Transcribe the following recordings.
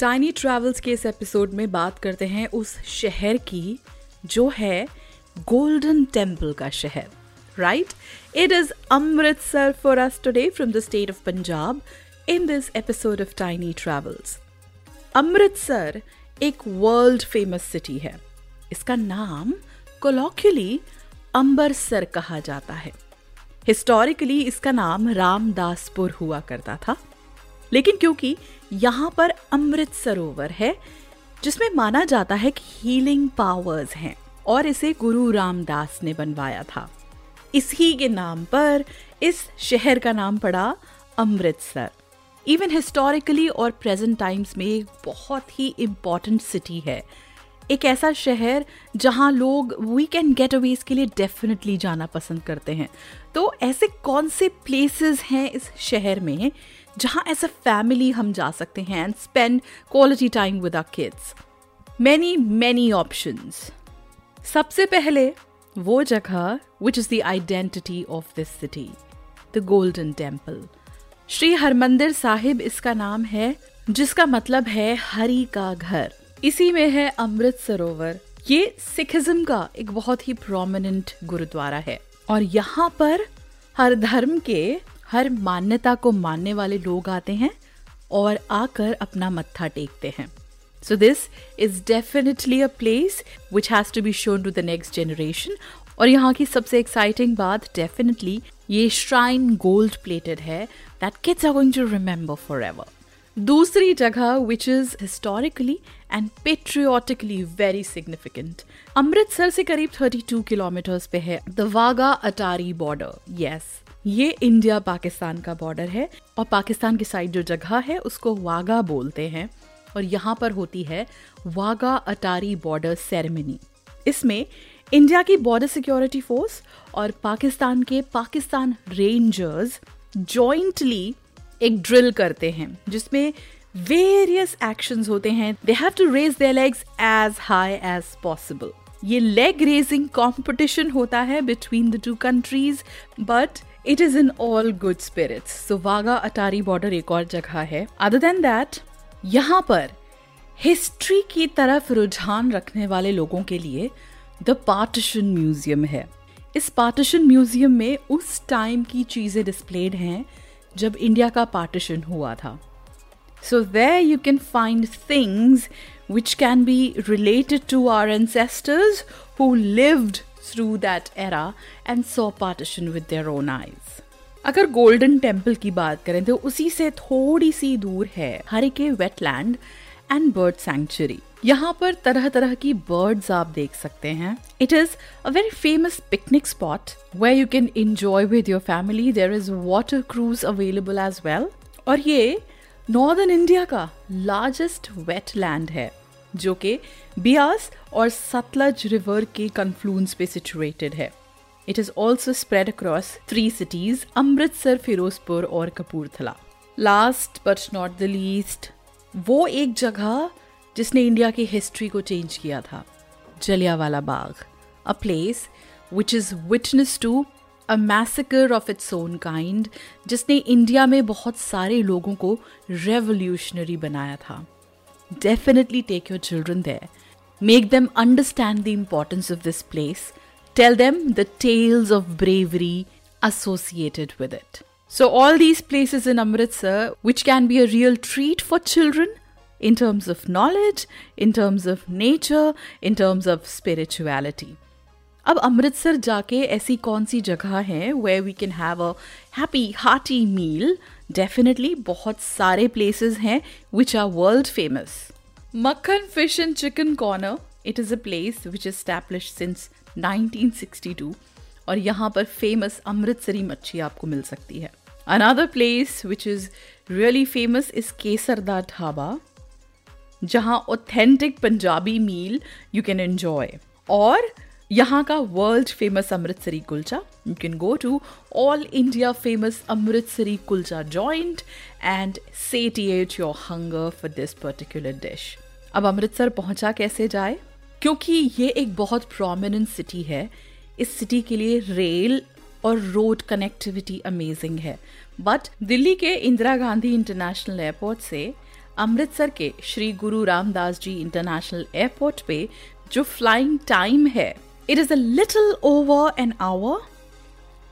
Tiny Travels के इस episode में बात करते हैं उस शहर की, जो है गोल्डन टेंपल का शहर right it is Amritsar for us today from the state of Punjab in this episode of Tiny Travels Amritsar एक वर्ल्ड फ़ेमस सिटी है। इसका नाम कोलॉक्युली अंबरसर कहा जाता है। हिस्टोरिकली इसका नाम रामदासपुर हुआ करता था। लेकिन क्योंकि यहाँ पर अमृत सरोवर है, जिसमें माना जाता है कि हीलिंग पावर्स हैं और इसे गुरु रामदास ने बनवाया था। इसी के नाम पर इस शहर का नाम पड़ा अमृतसर। इवन हिस्टोरिकली और प्रेजेंट टाइम्स में एक बहुत ही इंपॉर्टेंट सिटी है। एक ऐसा शहर जहाँ लोग वीकेंड गेट अवेज के लिए डेफिनेटली जाना पसंद करते हैं। तो ऐसे कौन से प्लेसेस हैं इस शहर में जहाँ एज अ फैमिली हम जा सकते हैं and spend quality time with our kids many many options सबसे पहले वो जगह which is the identity of this city the Golden Temple Shri Harmandir Sahib इसका नाम है, जिसका मतलब है हरी का घर। इसी में है अमृत सरोवर। ये सिखिज्म का एक बहुत ही प्रोमिनेंट गुरुद्वारा है। और यहाँ पर हर धर्म के, हर मान्यता को मानने वाले लोग आते हैं और आकर अपना मत्था टेकते हैं। So this is definitely a place which has to be shown to the next generation और यहाँ की सबसे एक्साइटिंग बात डेफिनेटली ये श्राइन गोल्ड प्लेटेड है। That kids are going to remember forever दूसरी जगह which is historically and patriotically very significant Amritsar से करीब 32 किलोमीटर्स पे है the Wagah Attari border yes ये इंडिया पाकिस्तान का बॉर्डर है और पाकिस्तान की साइड जो जगह है, उसको वागा बोलते हैं और यहाँ पर होती है वागा अटारी बॉर्डर सेरेमनी इसमें इंडिया की बॉर्डर सिक्योरिटी फोर्स और पाकिस्तान के पाकिस्तान रेंजर्स जॉइंटली एक ड्रिल करते हैं, जिसमें वेरियस एक्शंस होते हैं। They have to raise their legs as high as possible ये लेग रेजिंग कंपटीशन होता है between the two countries but it is in all good spirits so Wagah Attari border एक और जगह है। अदर देन दैट यहाँ पर history की तरफ़ रुझान रखने वाले लोगों के लिए द पार्टिशन म्यूज़ियम है। इस पार्टिशन म्यूज़ियम में उस टाइम की चीज़ें डिस्प्लेड हैं जब इंडिया का पार्टीशन हुआ था। So there you can find things which can be related to our ancestors who lived through that era and saw partition with their own eyes अगर गोल्डन टेंपल की बात करें तो उसी से थोड़ी सी दूर है Harike wetland and bird sanctuary यहाँ पर तरह तरह की बर्ड्स आप देख सकते हैं। It is a very famous picnic spot where you can enjoy with your family there is water cruise available as well और ये नॉर्दर्न इंडिया का लार्जेस्ट वेटलैंड है, जो कि बियास और सतलज रिवर के कन्फ्लुएंस पे सिचुएटेड है। It is also spread across three cities Amritsar Firozpur और Kapurthala last but not the least वो एक जगह जिसने इंडिया की हिस्ट्री को चेंज किया था। Jallianwala Bagh a place which is witness to a massacre of its own kind जिसने इंडिया में बहुत सारे लोगों को रेवोल्यूशनरी बनाया था। Definitely take your children there make them understand the importance of this place tell them the tales of bravery associated with it. So, all these places in Amritsar, which can be a real treat for children in terms of knowledge, in terms of nature, in terms of spirituality. अब अमृतसर जाके ऐसी कौन सी जगह है where we can have a happy hearty meal definitely बहुत सारे places हैं which are world famous Makhan fish and chicken corner it is a place which is established since 1962 और यहाँ पर फ़ेमस अमृतसरी मच्छी आपको मिल सकती है। Another place which is really famous is केसरदा Dhaba जहाँ authentic Punjabi meal you can enjoy और यहाँ का world famous Amritsari kulcha you can go to all India famous Amritsari kulcha joint and satiate your hunger for this particular dish अब अमृतसर पहुँचा कैसे जाए? क्योंकि ये एक बहुत प्रोमिनेंट सिटी है। इस सिटी के लिए रेल और रोड कनेक्टिविटी अमेजिंग है। बट दिल्ली के इंदिरा गांधी इंटरनेशनल एयरपोर्ट से अमृतसर के श्री गुरु रामदास जी इंटरनेशनल एयरपोर्ट पे जो फ्लाइंग टाइम है it is a little over an hour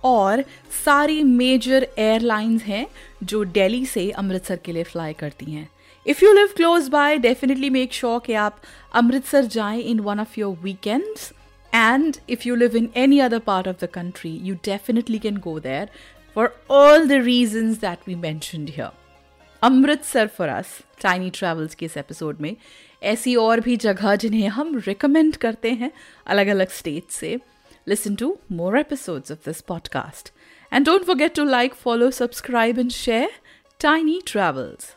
और सारी मेजर एयरलाइंस हैं जो दिल्ली से अमृतसर के लिए फ्लाई करती हैं। If you live close by definitely make sure कि आप अमृतसर जाएँ in one of your weekends and if you live in any other part of the country you definitely can go there for all the reasons that we mentioned here Amritsar for us Tiny Travels के इस episode में। ऐसी और भी जगह जिन्हें हम recommend करते हैं अलग अलग स्टेट से। Listen to more episodes of this podcast and don't forget to like follow subscribe and share Tiny Travels